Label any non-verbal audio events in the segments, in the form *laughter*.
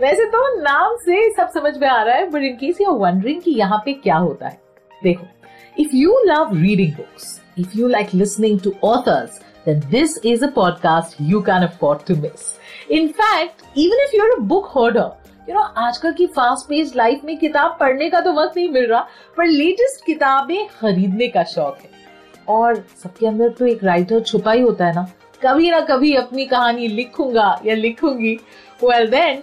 वैसे तो नाम से सब समझ में आ रहा है but in case you wondering कि यहाँ पे क्या होता है देखो if you love reading books if you like listening to authors then this is a podcast you can afford to miss. In fact, even if you're a book hoarder, you know, आजकल की fast page life में किताब पढ़ने का तो वक्त नहीं मिल रहा पर लेटेस्ट किताबें खरीदने का शौक है और सबके अंदर तो एक राइटर छुपा ही होता है ना कभी ना कभी अपनी कहानी लिखूँगा या लिखूँगी well then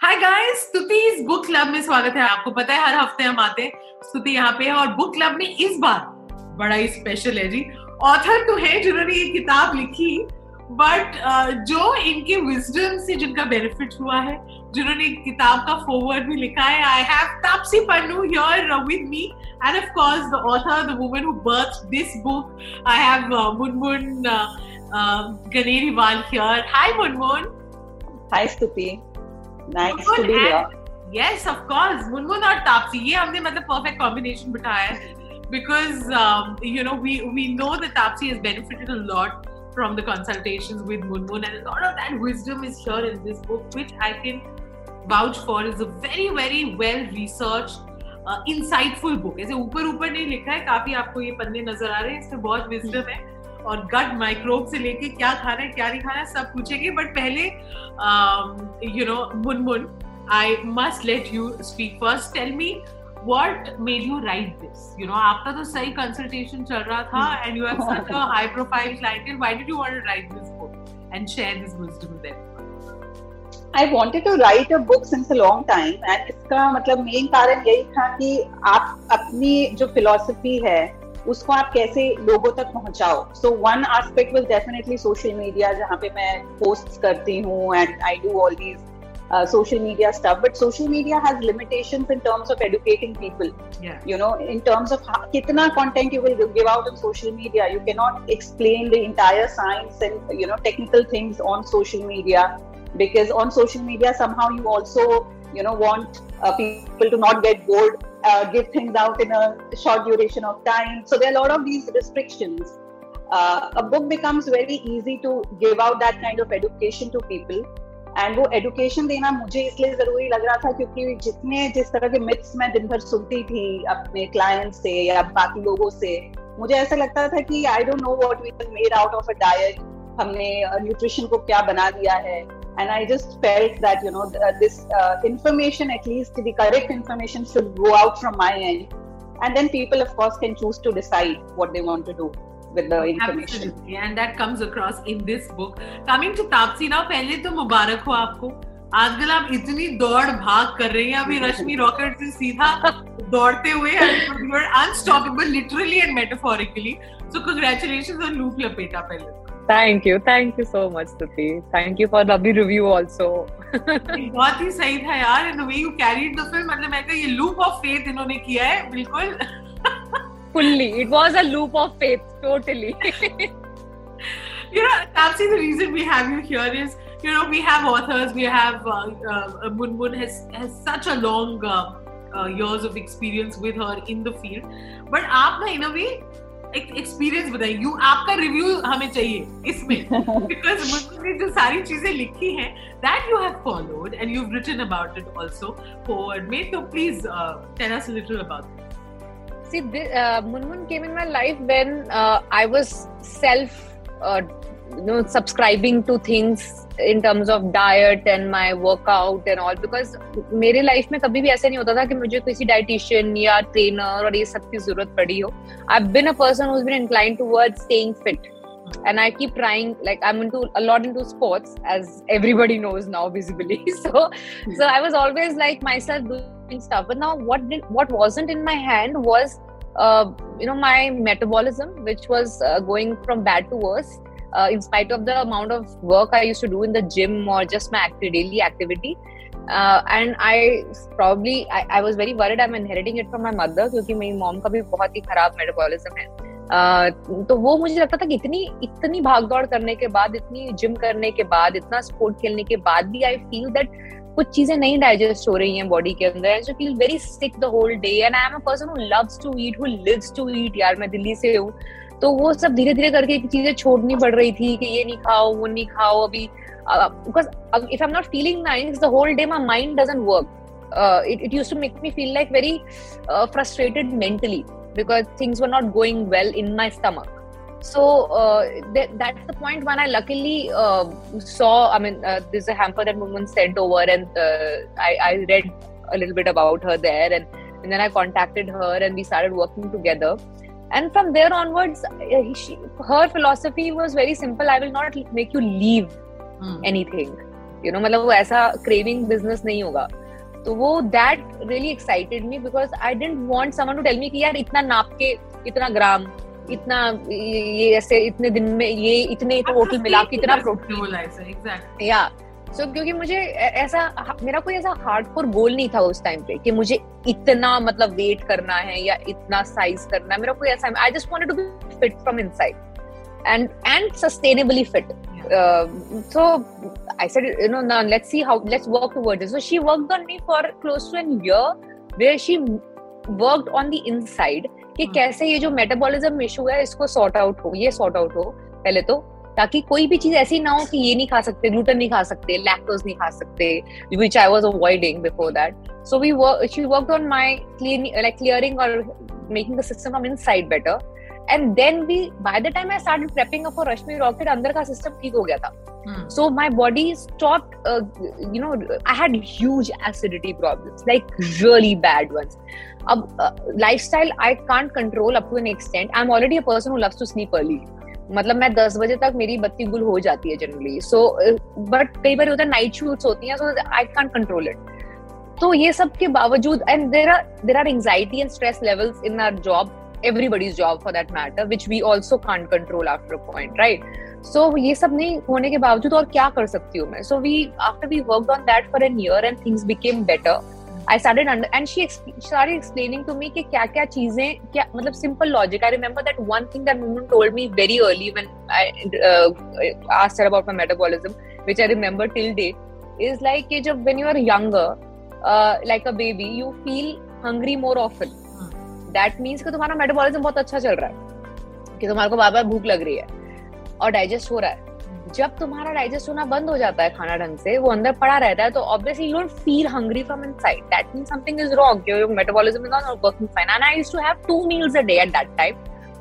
Hi guys Stuti's book club में स्वागत है आपको। पता है हर हफ़्ते हम आते हैं स्तुति यहाँ पे है और बुक क्लब में इस बार बड़ा ही स्पेशल है जी। ऑथर तो है जिन्होंने ये किताब लिखी बट uh, जो इनके विजडम से जिनका बेनिफिट हुआ है जिन्होंने किताब का फॉरवर्ड भी लिखा है I have Taapsee Pannu here with me and of course the author the woman who birth this book I have Munmun Ganeriwal here hi Munmun hi Stuti Nice to be here. Yes, of course. Munmun और तापसी ये हमने मतलब perfect combination बिठाया है because um, you know we we know that Tapsi has benefited a lot from the consultations with Munmun and a lot of that wisdom is here in this book which I can vouch for is a very very well researched insightful uh, book ऐसे ऊपर ऊपर नहीं लिखा है काफ़ी आपको ये पन्ने नज़र आ रहे हैं इसमें बहुत विजडम है और गट माइक्रोब से लेके क्या खा रहे हैं क्या नहीं खा रहे हैं सब पूछेंगे। बट पहले you know Munmun I must let you speak first tell me what made you write this you know आपका तो सही कंसल्टेशन चल रहा था and you high profile client why did you want write this book and share this wisdom with I wanted to write a book since a long time and इसका मतलब main कारण यही था कि आप अपनी जो फिलोसफी है उसको आप कैसे लोगों तक पहुंचाओ? So one aspect was definitely social media जहाँ पे मैं पोस्ट करती हूँ and I do all these social media stuff but social media has limitation in terms of educating people you know in terms of कितना content you will give out on social media you can not explain the entire science and you know technical things on social media because on social media somehow you also you know want people to not get bored uh, give things out in a short duration of time. So there are a lot of these restrictions. Uh, a book becomes very easy to give out that kind of education to people. And वो education देना मुझे इसलिए ज़रूरी लग रहा था क्योंकि जितने जिस तरह के मिथ्स मैं दिन भर सुनती थी अपने क्लाइंट से या बाकी लोगों से मुझे ऐसा लगता था कि I don't know what we made out of a diet हमने न्यूट्रिशन को क्या बना दिया है and i just felt that you know this uh, information at least the correct information should go out from my end and then people of course can choose to decide what they want to do with the information Absolutely. and that comes across in this book coming to Tapsi now पहले तो मुबारक हो आपको आजकल आप इतनी दौड़ भाग कर रही हैं अभी *laughs* रश्मि रॉकेट से सीधा दौड़ते हुए unstoppable literally and metaphorically so congratulations on Looop Lapeta पहले Thank you. Thank you so much, Tuti. Thank you for lovely review also. बहुत ही सही था यार in way you carried the film मतलब मैं ये लूप ऑफ़ फेथ इन्होंने किया है बिल्कुल Fully. It was a loop of faith. Totally. you know, Tapsi, the reason we have you here is, you know, we have authors, we have uh, uh, Munmun has has such a long uh, uh, years of experience with her in the field, but आप ना in a way experience बताइए। You आपका review हमें चाहिए इसमें। *laughs* Because मुझे जो सारी चीज़ें लिखी हैं that you have followed and you written about it also foreword में तो please tell us a little about See, this, uh, Munmun came in my life when uh, I was self uh, you know subscribing to things in terms of diet and my workout and all because मेरे life में कभी भी ऐसा नहीं होता था कि मुझे किसी डाइटिशियन या ट्रेनर और ये सब की जरूरत पड़ी हो I've been a person who's been inclined towards staying fit and I keep trying. Like I'm into a lot into sports, as everybody knows now, visibly. *laughs* So, so I was always like myself doing stuff. But now, what did what wasn't in my hand was, uh, you know, my metabolism, which was uh, going from bad to worse. Uh, in spite of the amount of work I used to do in the gym or just my acti- daily activity, uh, and I probably I, I was very worried I'm inheriting it from my mother क्योंकि मेरी mom का भी बहुत ही खराब metabolism है। Uh, तो वो मुझे लगता था कि इतनी इतनी भाग दौड़ करने के बाद इतनी जिम करने के बाद इतना स्पोर्ट खेलने के बाद भी आई फील दैट कुछ चीज़ें नहीं डाइजेस्ट हो रही हैं बॉडी के अंदर and feel very sick the whole day and I am a person who loves to eat who lives to eat यार मैं दिल्ली से हूँ तो वो सब धीरे धीरे करके चीज़ें छोड़नी पड़ रही थी कि ये नहीं खाओ वो नहीं खाओ अभी uh, uh, if I'm not feeling nice, the whole day my mind doesn't work. Uh, it, it used to make me feel like very uh, frustrated mentally because things were not going well in my stomach. So uh, th- that's the point when I luckily uh, saw. I mean, uh, there's a hamper that woman sent over, and uh, I, I read a little bit about her there, and, and then I contacted her, and we started working together. And from there onwards, uh, she, her philosophy was very simple. I will not make you leave anything you know मतलब वो ऐसा craving business नहीं होगा। तो वो that really excited me because I didn't want someone to tell me कि यार इतना नाप के इतना ग्राम इतना ये ऐसे इतने दिन में ये इतने टोटल मिला के इतना प्रोटीन या सो so, क्योंकि मुझे ऐसा मेरा कोई ऐसा हार्डकोर गोल नहीं था उस टाइम पे कि मुझे इतना मतलब वेट करना है या इतना साइज़ करना है मेरा कोई ऐसा I just wanted to be fit from inside and and sustainably fit so I said, you know, now let's see how let's work towards. So she worked on me for close to a year, where she worked on the inside कि hmm. कैसे ये जो metabolism issue है इसको sort out हो ये sort out हो पहले तो ताकि कोई भी चीज़ ऐसी ना हो कि ये नहीं खा सकते ग्लूटेन नहीं खा सकते लैक्टोज नहीं खा सकते which I was avoiding before that. So we work. She worked on my clean, like clearing or making the system from inside better. And then भी by the time I started prepping for Rashmi Rocket अंदर का system ठीक हो गया था so my body stop you know I had huge acidity problems like really bad once अब lifestyle I can't control up to an extent I am already a person who loves to sleep early मतलब मैं दस बजे तक मेरी बत्ती गुल हो जाती है जनरली सो बट कई बार होता है नाइट शूट्स होती हैं so I can't control it तो ये सब के बावजूद and there are there are anxiety and stress levels in our job everybody's job for that matter, which we also can't after a point, right? So, ये सब नहीं होने के बावजूद और क्या कर सकती हूँ मैं? So, we, after we worked on that for a year and things became better I started under and she started explaining to me कि क्या क्या चीज़ें क्या मतलब simple logic I remember that one thing that Mumun told me very early when I uh, asked her about my metabolism which I remember till date is like कि जब when you are younger uh, like a baby you feel hungry more often that means कि तुम्हारा metabolism बहुत अच्छा चल रहा है कि तुम्हारे को बार बार भूख लग रही है और डाइजेस्ट हो रहा है जब तुम्हारा डाइजेस्ट होना बंद हो जाता है खाना ढंग से, वो अंदर पड़ा रहता है तो obviously you don't feel hungry from inside that means something is wrong your metabolism is not working fine and I used to have two meals a day at that time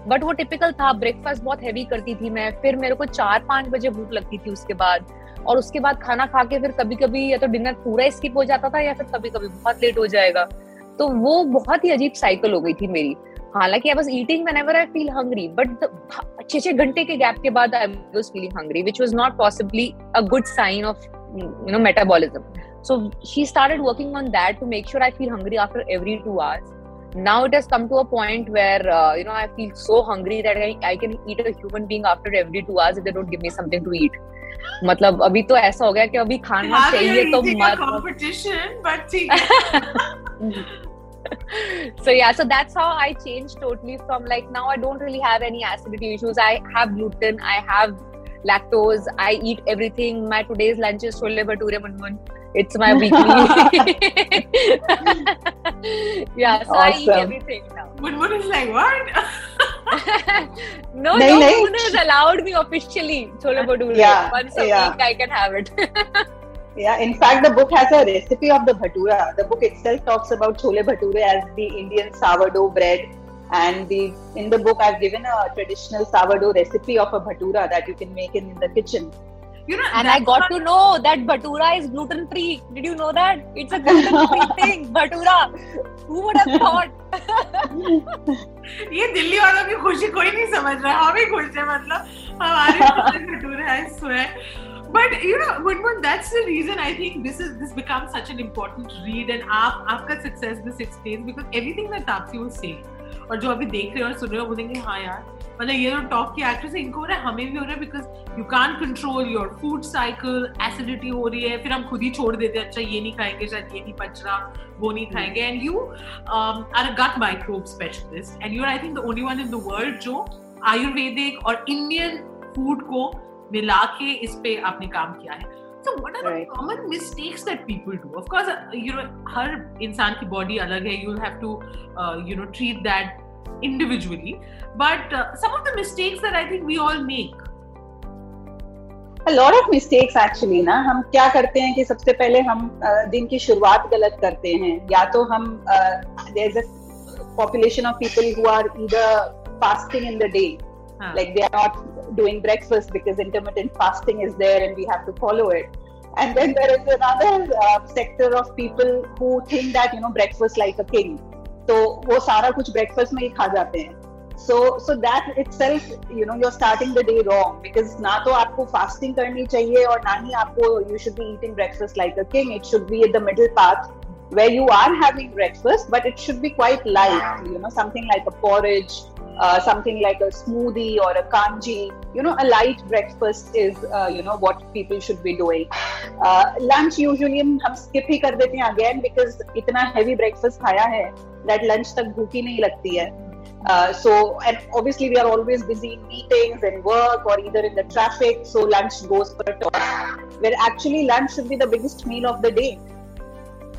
but वो typical था breakfast बहुत heavy करती थी मैं, फिर मेरे को चार पाँच बजे भूख लगती थी उसके बाद, और उसके बाद खाना खा के फिर कभी कभी या तो डिनर पूरा स्किप हो जाता था या फिर कभी कभी बहुत लेट हो जाएगा। तो वो बहुत ही अजीब साइकिल हो गई थी मेरी। हालाँकि I was eating whenever I feel hungry but छह छह घंटे के गैप के बाद I was feeling hungry which was not possibly a good sign of you know metabolism so she started working on that to make sure I feel hungry after every two hours Now it has come to a point where uh, you know I feel so hungry that I, I can eat a human being after every two hours if they don't give me something मतलब अभी तो ऐसा हो गया कि अभी खाना चाहिए तो मत competition? But ठीक *laughs* *laughs* *laughs* so yeah so that's how i changed totally from like now i don't really have any acidity issues i have gluten i have lactose i eat everything my today's lunch is chole bhature munmun it's my *laughs* weekly *laughs* yeah so awesome. i eat everything now munmun is like what no, no, no, has allowed me officially chole bhature. Yeah, Once a yeah. week I can have it. Yeah, in fact, the book has a recipe of the bhatura. The book itself talks about chole bhature as the Indian sourdough bread. And the in the book, I've given a traditional sourdough recipe of a bhatura that you can make in, in the kitchen. You know, and I got to know that bhatura is gluten free. Did you know that? It's a gluten free *laughs* thing, bhatura. Who would have thought? ये दिल्ली वालों की खुशी कोई नहीं समझ रहा हम ही खुश है मतलब हमारे *laughs* bhature I swear but you know Munmun, that's the reason I think this is this becomes such an important read and आप आपका success this explains because everything that Tapsi was saying और जो अभी देख रहे हो और सुन रहे हो बोलेंगे हाँ यार। मतलब ये जो टॉप की एक्ट्रेस है इनको हो रहा है हमें भी हो रहा है because you can control your food cycle acidity हो रही है फिर हम खुद ही छोड़ देते हैं अच्छा ये नहीं खाएँगे शायद ये नहीं पच रहा वो नहीं खाएँगे। And you are a gut microbe specialist and you are I think the only one in the world जो आयुर्वेदिक और इंडियन फ़ूड को मिला के इस पे आपने काम किया है So what are right. the common mistakes that people do? Of course, uh, you know, हर इंसान की body अलग है. You'll have to, uh, you know, treat that individually. But uh, some of the mistakes that I think we all make. A lot of mistakes actually ना हम क्या करते हैं कि सबसे पहले हम दिन की शुरुआत गलत करते हैं या तो हम there's a population of people who are either fasting in the day huh. like they are not doing breakfast because intermittent fasting is there and we have to follow it and then there is another uh, sector of people who think that you know breakfast like a king तो वो सारा कुछ breakfast में ही खा जाते हैं so so that itself you know you're starting the day wrong because ना तो आपको फास्टिंग करनी चाहिए और ना ही आपको you should be eating breakfast like a king it should be in the middle path where you are having breakfast, but it should be quite light, you know, something like a porridge, uh, something like a smoothie or a kanji. You know, a light breakfast is, uh, you know, what people should be doing. Uh, lunch usually हम skip ही कर देते हैं again because इतना heavy breakfast खाया है that lunch tak bhooki nahi lagti hai uh, so and obviously we are always busy in meetings and work or either in the traffic so lunch goes for a toss where actually lunch should be the biggest meal of the day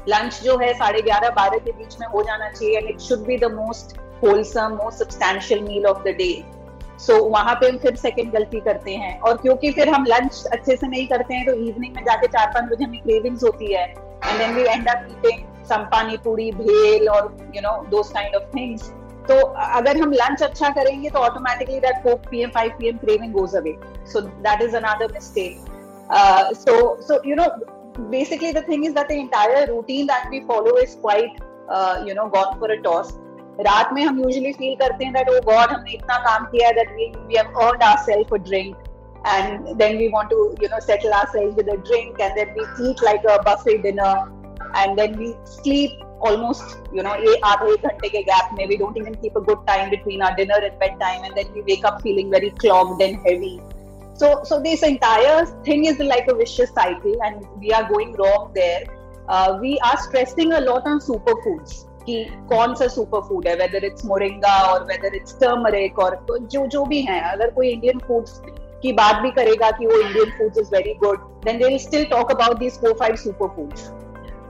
lunch जो है साढ़े ग्यारह बारह के बीच में हो जाना चाहिए and it should be the most wholesome most substantial meal of the day so वहाँ पे हम फिर सेकंड गलती करते हैं। और क्योंकि फिर हम लंच अच्छे से नहीं करते हैं तो इवनिंग में जाके चार पाँच बजे हमें क्रेविंग्स होती है। And then we end up eating some pani puri bhel or you know those kind of things. तो अगर हम लंच अच्छा करेंगे तो automatically that 4 PM 5 PM craving goes away so that is another mistake so so you know basically the thing is that the entire routine that we follow is quite uh, you know gone for a toss. रात में हम usually feel करते हैं that O God हमने इतना काम किया है that we we have earned ourselves a drink and then we want to you know settle ourselves with a drink and then we eat like a buffet dinner and then we sleep almost you know a ghante gap maybe don't even keep a good time between our dinner and bedtime and then we wake up feeling very clogged and heavy so so this entire thing is like a vicious cycle and we are going wrong there uh, we are stressing a lot on superfoods कि कौन सा superfood है whether it's moringa और whether it's turmeric और तो जो जो भी है अगर कोई इंडियन फूड्स की बात भी करेगा कि वो Indian foods is very good then they will still talk about these four five superfoods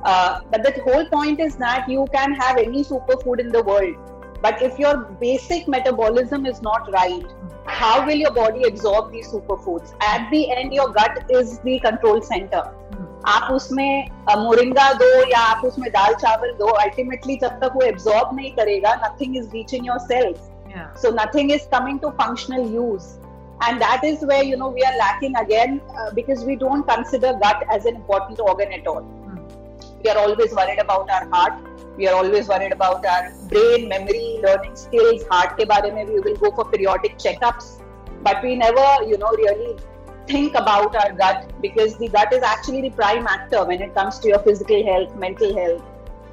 Uh, but the whole point is that you can have any superfood in the world. But if your basic metabolism is not right, how will your body absorb these superfoods? At the end, your gut is the control center. आप उसमें moringa दो या आप उसमें दाल चावल दो ultimately जब तक वो एब्जॉर्ब नहीं करेगा nothing is reaching your self so nothing is coming to functional use and that is where you know we are lacking again uh, because we don't consider gut as an important organ at all mm. we are always worried about our heart we are always worried about our brain memory learning skills heart ke bare mein we will go for periodic checkups but we never you know really think about our gut because the gut is actually the prime actor when it comes to your physical health mental health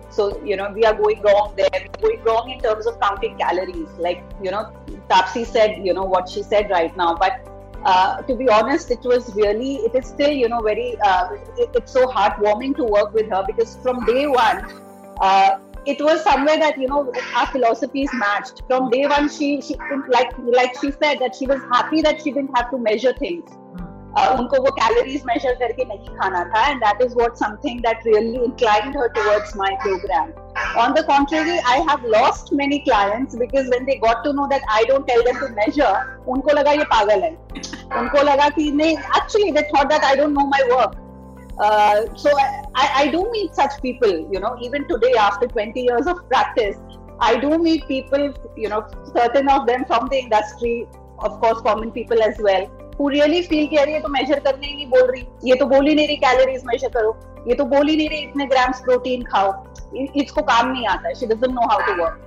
so you know we are going wrong there we're going wrong in terms of counting calories like you know tapsi said you know what she said right now but uh, to be honest, it was really, it is still, you know, very, uh, it, it's so heartwarming to work with her because from day one, uh, it was somewhere that you know our philosophies matched. From day one, she, she like like she said that she was happy that she didn't have to measure things. Uh, उनको वो calories major करके नहीं खाना था and that is what something that really inclined her towards my program on the contrary i have lost many clients because when they got to know that i don't tell them to measure unko laga ye pagal hai unko laga ki nahi actually they thought that i don't know my work uh, so I, I do meet such people you know even today after 20 years of practice i do meet people you know certain of them from the industry of course common people as well Who really feel कि अरे ये तो major करने ही नहीं बोल रही ये तो बोल ही नहीं रही कैलोरीज मेजर करो ये तो बोल ही नहीं रही इतने ग्राम्स प्रोटीन खाओ इसको काम नहीं आता she doesn't know how to work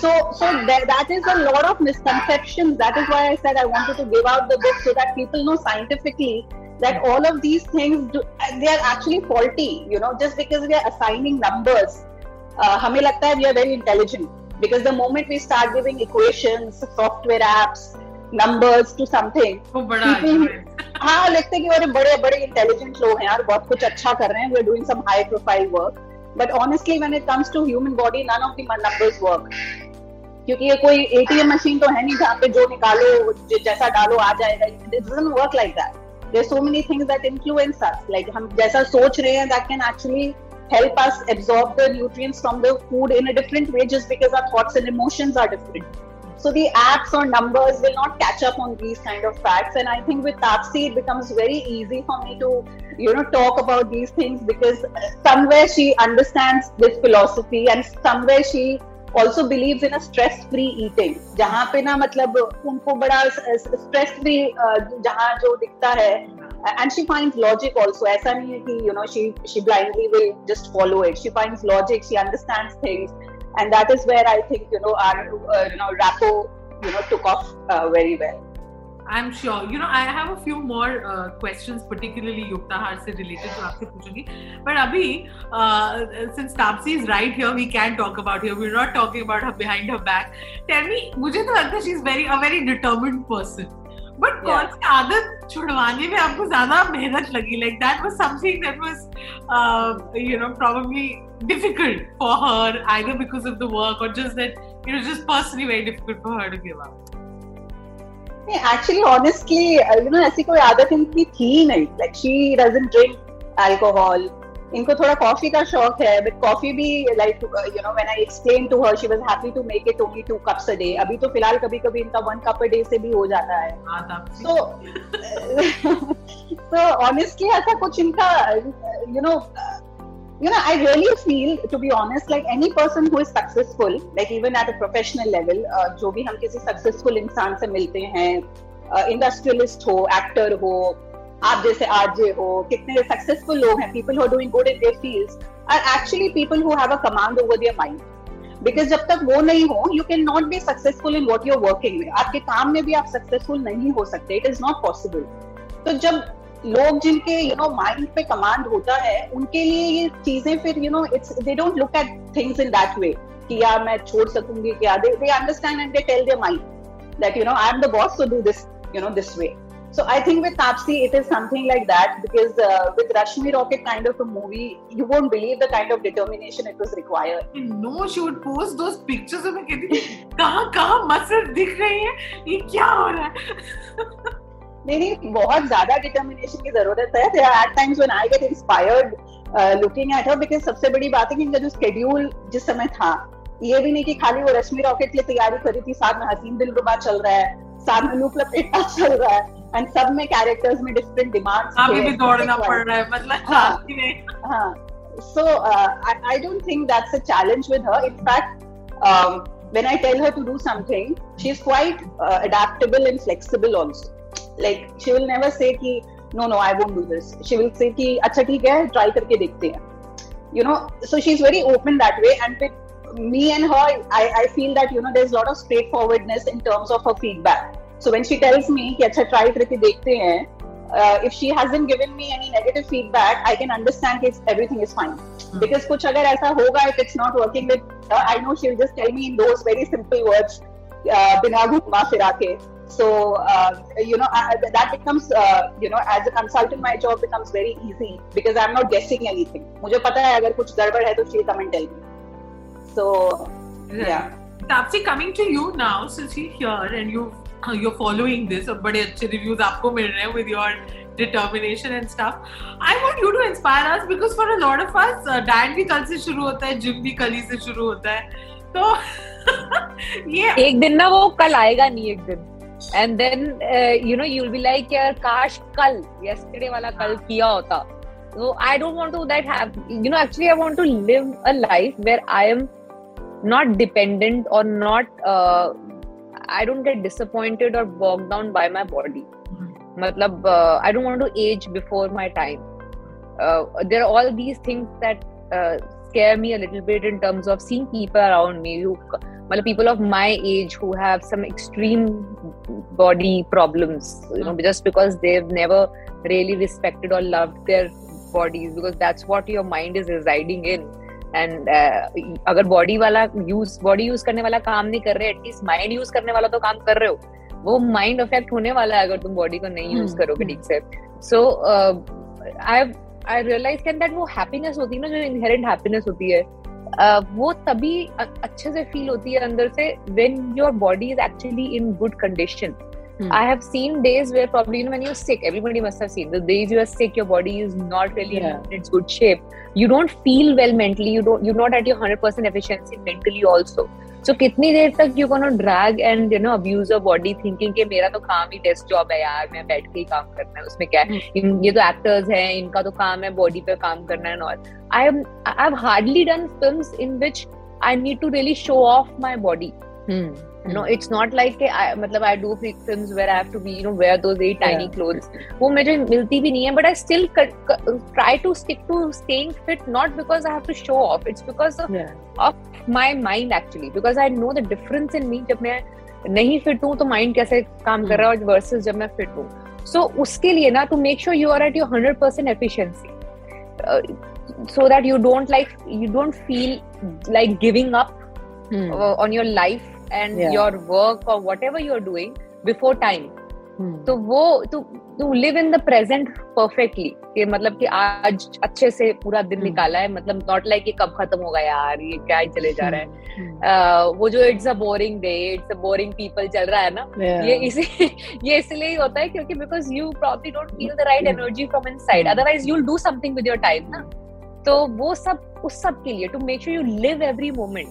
so so that, that is a lot of misconceptions that is why i said i wanted to give out the book so that people know scientifically that all of these things do, they are actually faulty you know just because we are assigning numbers uh, हमें लगता है we are very intelligent because the moment we start giving equations software apps numbers to something. people हाँ। लगते हैं कि अरे बड़े बड़े इंटेलिजेंट लोग हैं यार बहुत कुछ अच्छा कर रहे हैं we are doing some high profile work but honestly when it comes to human body none of the numbers work क्योंकि ये कोई एटीएम मशीन तो है नहीं जहाँ पे जो निकालो जैसा डालो आ जाएगा। It doesn't work like that there so many things that influence us like हम जैसा सोच रहे हैं that can actually help us absorb the nutrients from the food in a different way just because our thoughts and emotions are different. so the apps or numbers will not catch up on these kind of facts. And I think with Tapsi, it becomes very easy for me to, you know, talk about these things because somewhere she understands this philosophy and somewhere she also believes in a stress-free eating. जहाँ पे ना मतलब उनको बड़ा stress-free जहाँ जो दिखता है and she finds logic also ऐसा नहीं है कि you know she she blindly will just follow it she finds logic she understands things and that is where I think you know our uh, you know rapport you know took off uh, very well. I'm sure. You know, I have a few more uh, questions, particularly Yuktahar se related to aapse puchungi. But Abhi, uh, since Tapsi is right here, we can talk about her. We're not talking about her behind her back. Tell me, mujhe to lagta she's very a very determined person. But कौन सी आदत छुड़वाने में आपको ज़्यादा मेहनत लगी? Like that was something that was you know probably difficult for her either because of the work और just that it was just personally very difficult for her to give up actually honestly you know ऐसी कोई आदत इनकी थी नहीं. Like she doesn't drink alcohol इनको थोड़ा coffee का शौक है बट कॉफ़ी भी like you know when I explain to her she was happy to make it only two cups a day अभी तो फ़िलहाल कभी कभी इनका वन कप अ डे से भी हो जाता है। सो सो ऑनेस्टली ऐसा कुछ इनका you know you know i really feel to be honest like any person who is successful like even at a professional level uh, जो भी हम किसी successful इंसान से मिलते हैं इंडस्ट्रियलिस्ट uh, हो एक्टर हो आप जैसे आरजे हो, कितने सक्सेसफुल लोग हैं people who doing good in their fields are actually people who have a command over their mind because जब तक वो नहीं हो you can not be successful in what you're working में आपके काम में भी आप सक्सेसफुल नहीं हो सकते. इट इज़ नॉट पॉसिबल तो जब लोग जिनके यू नो माइंड पे कमांड होता है, उनके लिए ये चीज़ें फिर you know it's they don't look at things in that way कि यार मैं छोड़ सकूँगी क्या? They understand and they tell their mind that you know I am the boss so do this you know this way So I think with Tapsi, it is something like that because uh, with Rashmi Rocket kind of a movie, you won't believe the kind of determination it was required. No, she would post those pictures of me. कहाँ कहाँ muscle दिख रही है ये क्या हो रहा है नहीं नहीं बहुत ज़्यादा डिटर्मिनेशन की ज़रूरत है there are times when I get inspired looking at her because सबसे बड़ी बात है कि इनका जो स्केड्यूल जिस समय था ये भी नहीं कि खाली वो रश्मि रॉकेट की तैयारी करी थी साथ में हसीन दिल रुबा चल रहा है साथ में लूप लपेटा चल रहा है एंड सब में कैरेक्टर्स में डिफरेंट डिमांड्स अभी भी दौड़ना पड़ रहा है मतलब हाँ हाँ so uh, I, I don't think that's a challenge with her in fact um, when I tell her to do something she's quite uh, adaptable and flexible also like she will never say कि no no I won't do this she will say कि अच्छा ठीक है try करके देखते हैं you know so she's very open that way and with me and her I, I feel that you know there's a lot of straightforwardness in terms of her feedback So when she tells me कि अच्छा try करके देखते हैं uh, if she hasn't given me any negative feedback, I can understand that everything is fine. Hmm. Because कुछ अगर ऐसा होगा if it's not working with her, I know she'll just tell me in those very simple words uh, बिना घुमा फिरा के. So uh, you know I, that becomes uh, you know as a consultant my job becomes very easy because I'm not guessing anything. मुझे पता है अगर कुछ गड़बड़ है तो she'll come and tell me. So yeah. Tapsi, coming to you now since you're here and you've you're following this और बड़े अच्छे reviews आपको मिल रहे हैं with your determination and stuff. I want you to inspire us because for a lot of us, uh, diet भी कल से शुरू होता है, gym भी कल ही से शुरू होता है. तो ये एक दिन ना वो कल आएगा नहीं एक दिन. And then uh, you know you'll be like यार काश कल yesterday वाला कल किया होता. So I don't want to that have you know actually I want to live a life where I am not dependent or not uh, I don't get disappointed or bogged down by my body. Matlab, uh, I don't want to age before my time. Uh, there are all these things that uh, scare me a little bit in terms of seeing people around me who मतलब people of my age who have some extreme body problems you know just because they've never really respected or loved their bodies because that's what your mind is residing in and uh, अगर body वाला use body use करने वाला काम नहीं कर रहे at least mind use करने वाला तो काम कर रहे हो। वो माइंड अफेक्ट होने वाला है अगर तुम बॉडी को नहीं यूज़ करोगे ठीक से। So I I realise can that वो हैप्पीनेस होती है ना जो इनहेरेंट हैप्पीनेस होती है uh, वो तभी अच्छे से फील होती है अंदर से when your body is actually in good condition Hmm. I have seen days where probably you know when you're sick, everybody must have seen the days you are sick, your body is not really yeah. in its good shape. You don't feel well mentally. You don't. You're not at your hundred percent efficiency mentally also. So कितनी देर तक you gonna drag and you know abuse a body thinking कि मेरा तो काम ही desk job है यार मैं बैठ के ही काम करना है उसमें क्या है hmm. ये तो एक्टर्स हैं इनका तो काम है बॉडी पे काम करना है और I am I have hardly done films in which I need to really show off my body no it's not like I मतलब I do films where I have to be you know wear those very tiny yeah. clothes वो मुझे मिलती भी नहीं है but I still try to stick to staying fit not because I have to show off it's because of, yeah. of my mind actually because I know the difference in me जब मैं नहीं fit हूँ तो mind कैसे काम कर रहा है वर्सेस जब मैं फिट हूँ सो उसके लिए ना to make sure you are at your hundred percent efficiency so that you don't like you don't feel like giving up hmm. uh, on your life and yeah. your work or whatever you're doing before time. तो वो to to live in the present perfectly कि मतलब कि आज अच्छे से पूरा दिन निकाला है मतलब नॉट लाइक ये कब खत्म होगा यार ये क्या चले जा रहा है। Uh, वो जो it's a boring day it's a boring people चल रहा है ना ये इसी *laughs* ये इसलिए ही होता है क्योंकि because you probably don't feel the right energy from inside otherwise you will do something with your time ना। तो वो सब उस सब के लिए to make sure you live every moment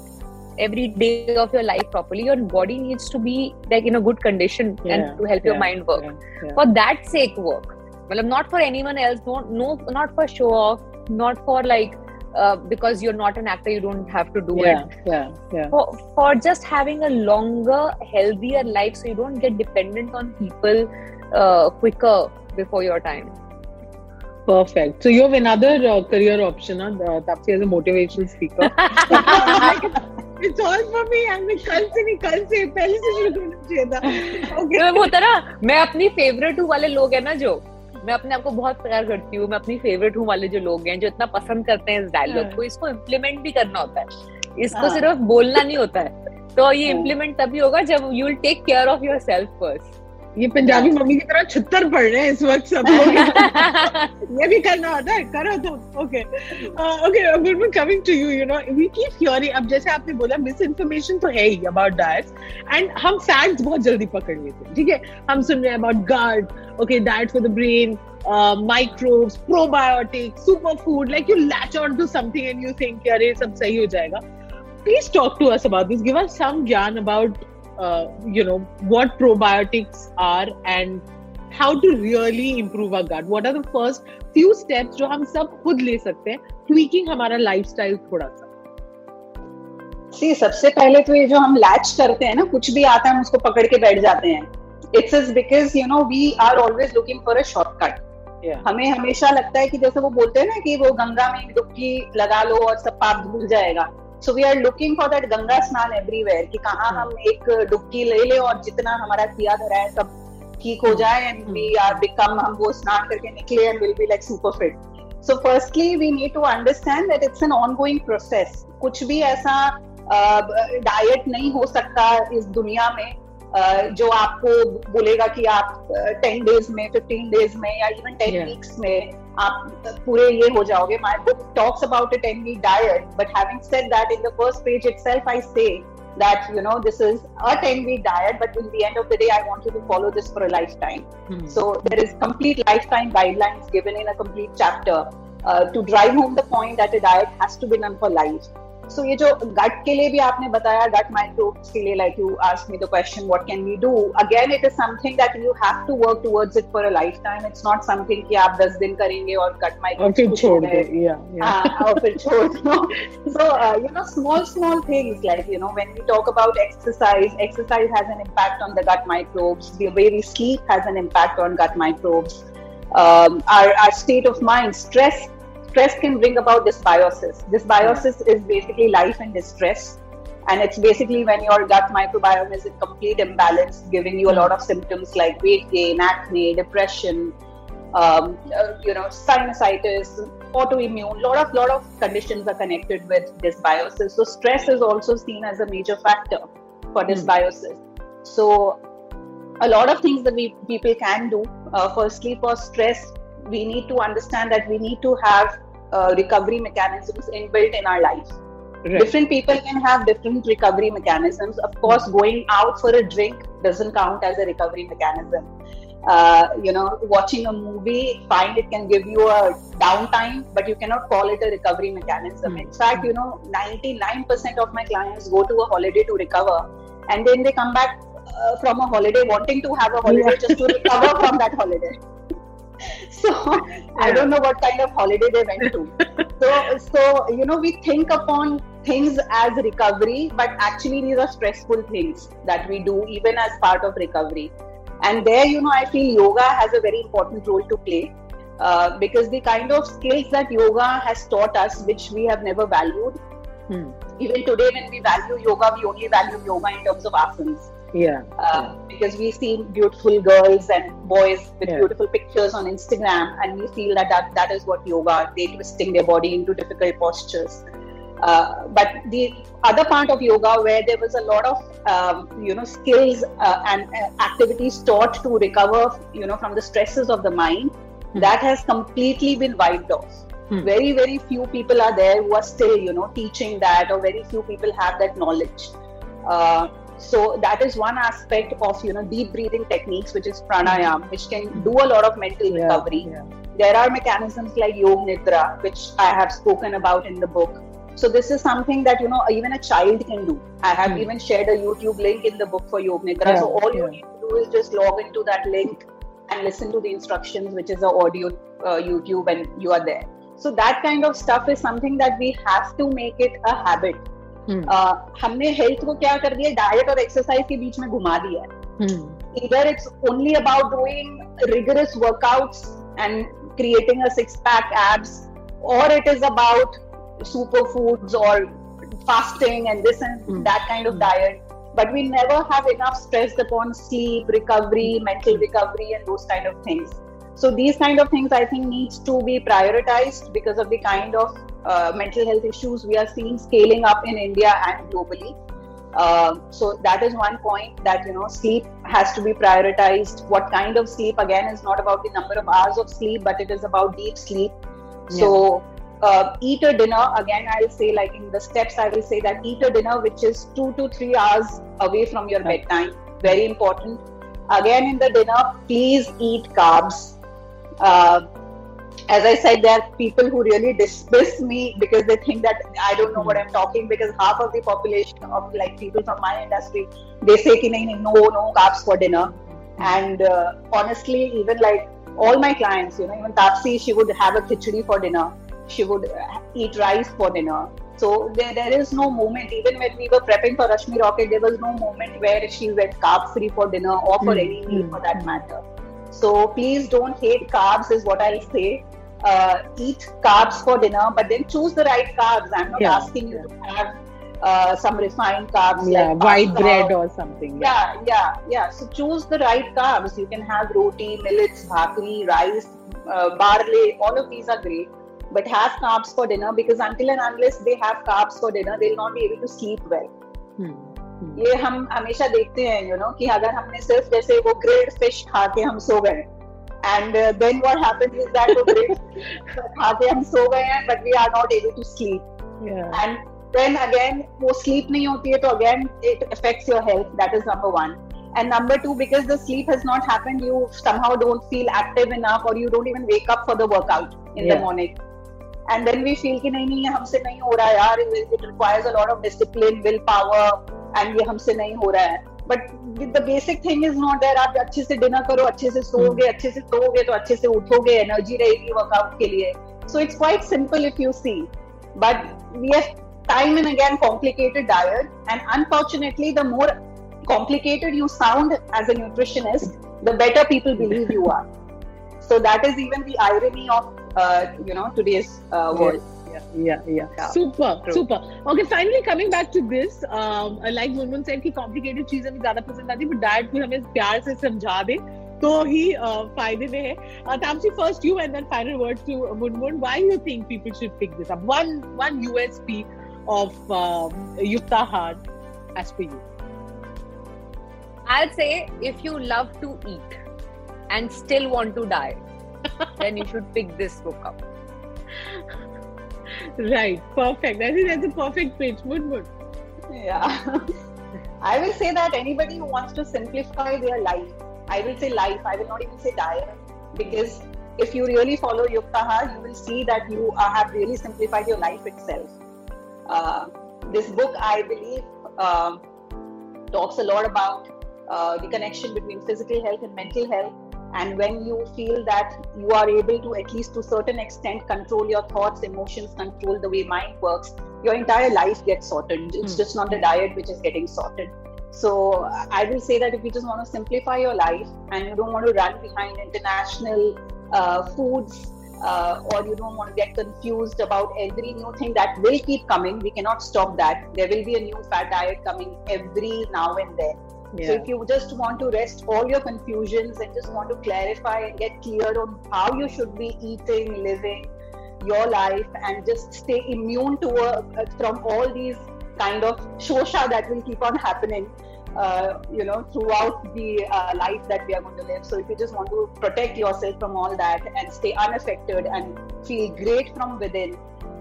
every day of your life properly your body needs to be like in a good condition yeah, and to help yeah, your mind work yeah, for that sake work well not for anyone else don't no not for show off not for like uh, because you're not an actor you don't have to do it yeah yeah for, for just having a longer healthier life so you don't get dependent on people uh, quicker before your time Perfect. So you have another uh, career option, huh? Uh, Tapsi as a motivational speaker. *laughs* *laughs* *laughs* It's all for me and मैं कल से नहीं कल से पहले से शुरू करना चाहिए था ओके okay. होता ना मैं अपनी फेवरेट हूँ वाले लोग हैं ना जो मैं अपने आप को बहुत प्यार करती हूँ मैं अपनी फेवरेट हूँ वाले जो लोग हैं जो इतना पसंद करते हैं इस डायलॉग हाँ। को इसको इम्प्लीमेंट भी करना होता है इसको हाँ। सिर्फ़ बोलना नहीं होता है तो ये इम्प्लीमेंट हाँ। तभी होगा जब you will take care of your self first ये पंजाबी मम्मी की तरह छत्तर पढ़ रहे हैं इस वक्त सब लोग। *laughs* ये भी करना होता है करो तो okay okay coming to you you know we keep hearing अब जैसे आपने बोला मिस इन्फॉर्मेशन तो है ही अबाउट डाइट्स एंड हम फैक्ट्स बहुत जल्दी पकड़ लेते हैं ठीक है? हम सुन रहे हैं about gut okay diet for the brain microbes probiotic super food like you latch on to something and you think अरे सब सही हो जाएगा. Please talk to us about this give us some ज्ञान about uh, you know what probiotics are and how to really improve our gut. What are the first few steps जो हम सब खुद ले सकते हैं tweaking हमारा lifestyle थोड़ा सा सी सबसे पहले तो ये जो हम लैच करते हैं ना कुछ भी आता है हम उसको पकड़ के बैठ जाते हैं। It's is because you know we are always looking for a shortcut हमें हमेशा लगता है कि जैसे वो बोलते हैं ना कि वो गंगा में डुबकी लगा लो और सब पाप धुल जाएगा। So we are looking for that Ganga स्नान एवरीवेयर कि कहाँ हम एक डुबकी ले ले और जितना हमारा किया धरा है सब ठीक हो जाए एंड वी आर बिकम हम वो स्नान करके निकले and will be like super fit so firstly we need to understand that it's an ongoing process कुछ भी ऐसा डाइट uh, नहीं हो सकता इस दुनिया में uh, जो आपको बोलेगा कि आप टेन uh, डेज़ में फिफ्टीन डेज़ में या इवन टेन वीक्स में आप पूरे ये हो जाओगे my book talks about a ten week diet but having said that in the first page itself I say that you know this is a 10 week diet but in the end of the day i want you to follow this for a lifetime hmm. so there is complete lifetime guidelines given in a complete chapter uh, to drive home the point that a diet has to be done for life सो ये जो गट के लिए भी आपने बताया गट microbes के लिए like you ask me the question what can we do again it is something that you have to work towards it for a life time it's not something कि आप 10 दिन करेंगे और गट माइक्रोब्स फिर छोड़ दे या हाँ और फिर छोड़ दो। So you know small small things like you know when we talk about exercise exercise has an impact on the gut microbes the way we sleep has an impact on gut microbes um, our, our state of mind, stress stress can bring about dysbiosis. Dysbiosis yeah. is basically life in distress. and it's basically when your gut microbiome is in complete imbalance, giving you a lot of symptoms like weight gain, acne, depression, um, uh, you know, sinusitis, autoimmune. Lot of lot of conditions are connected with dysbiosis. So stress is also seen as a major factor for Hmm. dysbiosis. So a lot of things that we people can do. Uh, firstly, for stress, we need to understand that we need to have uh, recovery mechanisms inbuilt in our life. Right. Different people can have different recovery mechanisms. Of course, going out for a drink doesn't count as a recovery mechanism. Uh, you know, watching a movie, fine, it can give you a downtime, but you cannot call it a recovery mechanism. Hmm. In fact, you know, 99% of my clients go to a holiday to recover, and then they come back uh, from a holiday wanting to have a holiday Yeah. just to recover from that holiday. *laughs* *laughs* So I don't know what kind of holiday they went to. *laughs* so, so you know, we think upon things as recovery, but actually these are stressful things that we do even as part of recovery. And there, you know, I feel yoga has a very important role to play. Uh, because the kind of skills that yoga has taught us, which we have never valued, Hmm. even today when we value yoga, we only value yoga in terms of asanas Yeah. uh, because we see beautiful girls and boys with Yeah. beautiful pictures on Instagram, and we feel that, that that is what yoga. They twisting their body into difficult postures. Uh, but the other part of yoga, where there was a lot of um, you know skills uh, and uh, activities taught to recover, you know, from the stresses of the mind, Hmm. that has completely been wiped off. Hmm. Very very few people are there who are still you know teaching that, or very few people have that knowledge. Uh, so that is one aspect of you know deep breathing techniques which is pranayam which can do a lot of mental Yeah. recovery Yeah. there are mechanisms like yog nidra which i have spoken about in the book so this is something that you know even a child can do i have Hmm. even shared a youtube link in the book for yog nidra Yeah, so all you need to do is just log into that link and listen to the instructions which is a audio uh, youtube and you are there so that kind of stuff is something that we have to make it a habit. Hmm. हमने health को क्या कर दिया? Diet और exercise के बीच में घुमा दिया है। इधर it's only about doing rigorous workouts and creating a pack abs और it is about super food और fasting and this and that kind of diet but we never have enough stress upon sleep recovery mental recovery and those kind of things so these kind of things i think needs to be prioritized because of the kind of uh, mental health issues we are seeing scaling up in india and globally. Uh, so that is one point that you know sleep has to be prioritized. What kind of sleep again is not about the number of hours of sleep but it is about deep sleep. So uh, eat a dinner. Again i'll say like in the steps i will say that eat a dinner which is two to three hours away from your bedtime. Very important. Again in the dinner please eat carbs uh, as I said, there are people who really dismiss me because they think that I don't know what I'm talking because half of the population of like people from my industry, they say ki nahi, nahi, no, no carbs for dinner. And uh, honestly, even like all my clients, you know, even Tapsi, she would have a khichdi for dinner. She would eat rice for dinner. So there, there is no moment, even when we were prepping for Rashmi Rocket, there was no moment where she went carb free for dinner or for Mm, any meal mm, for that mm. matter. So please don't hate carbs, is what I'll say. Uh, eat carbs for dinner, but then choose the right carbs. I'm not Yeah, asking you to have uh, some refined carbs Yeah. like White bread or something. yeah, yeah, yeah. So choose the right carbs. You can have roti, millets, bhakri, rice, uh, barley. All of these are great. But have carbs for dinner because until and unless they have carbs for dinner, they'll not be able to sleep well. Hmm. Hmm. ये हम हमेशा देखते हैं you you no know, कि अगर हमने सिर्फ़ जैसे वो ग्रिल्ड फ़िश खा के हम सो गए and then what happens is that वो ग्रिल्ड खा के हम सो गए हैं but we are not able to sleep and then again वो sleep नहीं होती है तो again it affects your health that is number one and number two because the sleep has not happened you somehow don't feel active enough or you don't even wake up for the workout in yeah. the morning and then we feel कि नहीं नहीं हमसे नहीं हो रहा यार it requires a lot of discipline will and ये हमसे नहीं हो रहा है। But the basic thing is not there आप अच्छे से डिनर करो अच्छे से सोओगे hmm. अच्छे से सोओगे तो अच्छे से उठोगे एनर्जी रहेगी वर्कआउट के लिए। So it's quite simple if you see but we have time and again complicated diet and unfortunately the more complicated you sound as a nutritionist the better people believe you are so that is even the of you know today's world yeah, yeah. yeah. Super, True. super. Okay, finally coming back to this, um, like Munmun said कि complicated चीज़ें भी ज़्यादा पसंद आती but dad कोई हमें प्यार से समझा दे तो ही फ़ायदे में है तामसी first you and then final word to Munmun why you think people should pick this up one one USP of Yuktahaar as per you I'll say if you love to eat and still want to die, then you should pick this book up. Right, perfect. I think that's a perfect pitch. Good, good. Yeah. *laughs* I will say that anybody who wants to simplify their life, I will say life, I will not even say diet, because if you really follow Yuktaha, you will see that you have really simplified your life itself. Uh, this book, I believe, uh, talks a lot about uh, the connection between physical health and mental health and when you feel that you are able to at least to certain extent control your thoughts emotions control the way mind works your entire life gets sorted it's mm. just not the diet which is getting sorted so i will say that if you just want to simplify your life and you don't want to run behind international uh, foods uh, or you don't want to get confused about every new thing that will keep coming we cannot stop that. There will be a new fat diet coming every now and then yeah. So if you just want to rest all your confusions and just want to clarify and get clear on how you should be eating, living your life, and just stay immune to uh, from all these kind of shosha that will keep on happening, uh, you know, throughout the uh, life that we are going to live. So if you just want to protect yourself from all that and stay unaffected and feel great from within,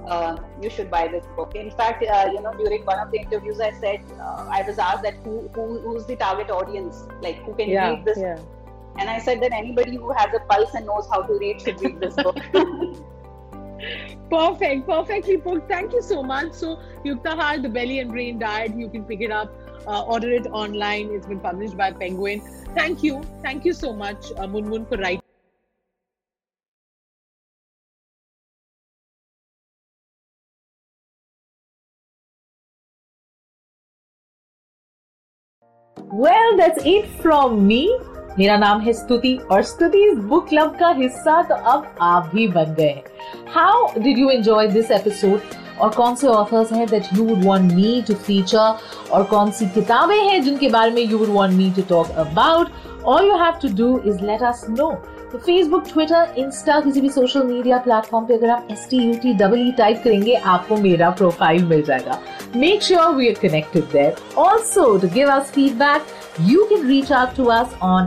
uh, you should buy this book. In fact, uh, you know, during one of the interviews, I said uh, I was asked that who, who who's the target audience, like who can yeah, read this, yeah. and I said that anybody who has a pulse and knows how to read should read this book. *laughs* *laughs* perfect, perfectly put. Thank you so much. So, Yukta Har, The Belly and Brain Diet, you can pick it up, uh, order it online. It's been published by Penguin. Thank you, thank you so much, uh, Munmun, for writing. Well that's it from me मेरा नाम है स्तुति और स्तुति इस book club का हिस्सा तो अब आप भी बन गए how did you enjoy this episode और कौन से ऑथर्स हैं that you would want me to feature और कौन सी किताबें हैं जिनके बारे में you would want me to talk about all you have to do is let us know तो फेसबुक ट्विटर इंस्टा किसी भी सोशल मीडिया प्लेटफॉर्म पे अगर आप S T U T double E type करेंगे, आपको मेरा प्रोफ़ाइल मिल जाएगा। Make sure we are connected there also to give us feedback you can reach out to us on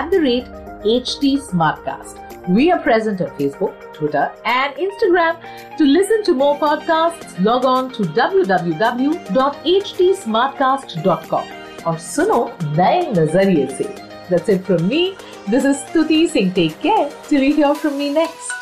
at the rate H T Smartcast We are present on Facebook, Twitter, and Instagram. To listen to more podcasts, log on to www.htsmartcast.com और सुनो नए नजरिए से That's it from me. This is Stuti Singh. Take care till you hear from me next.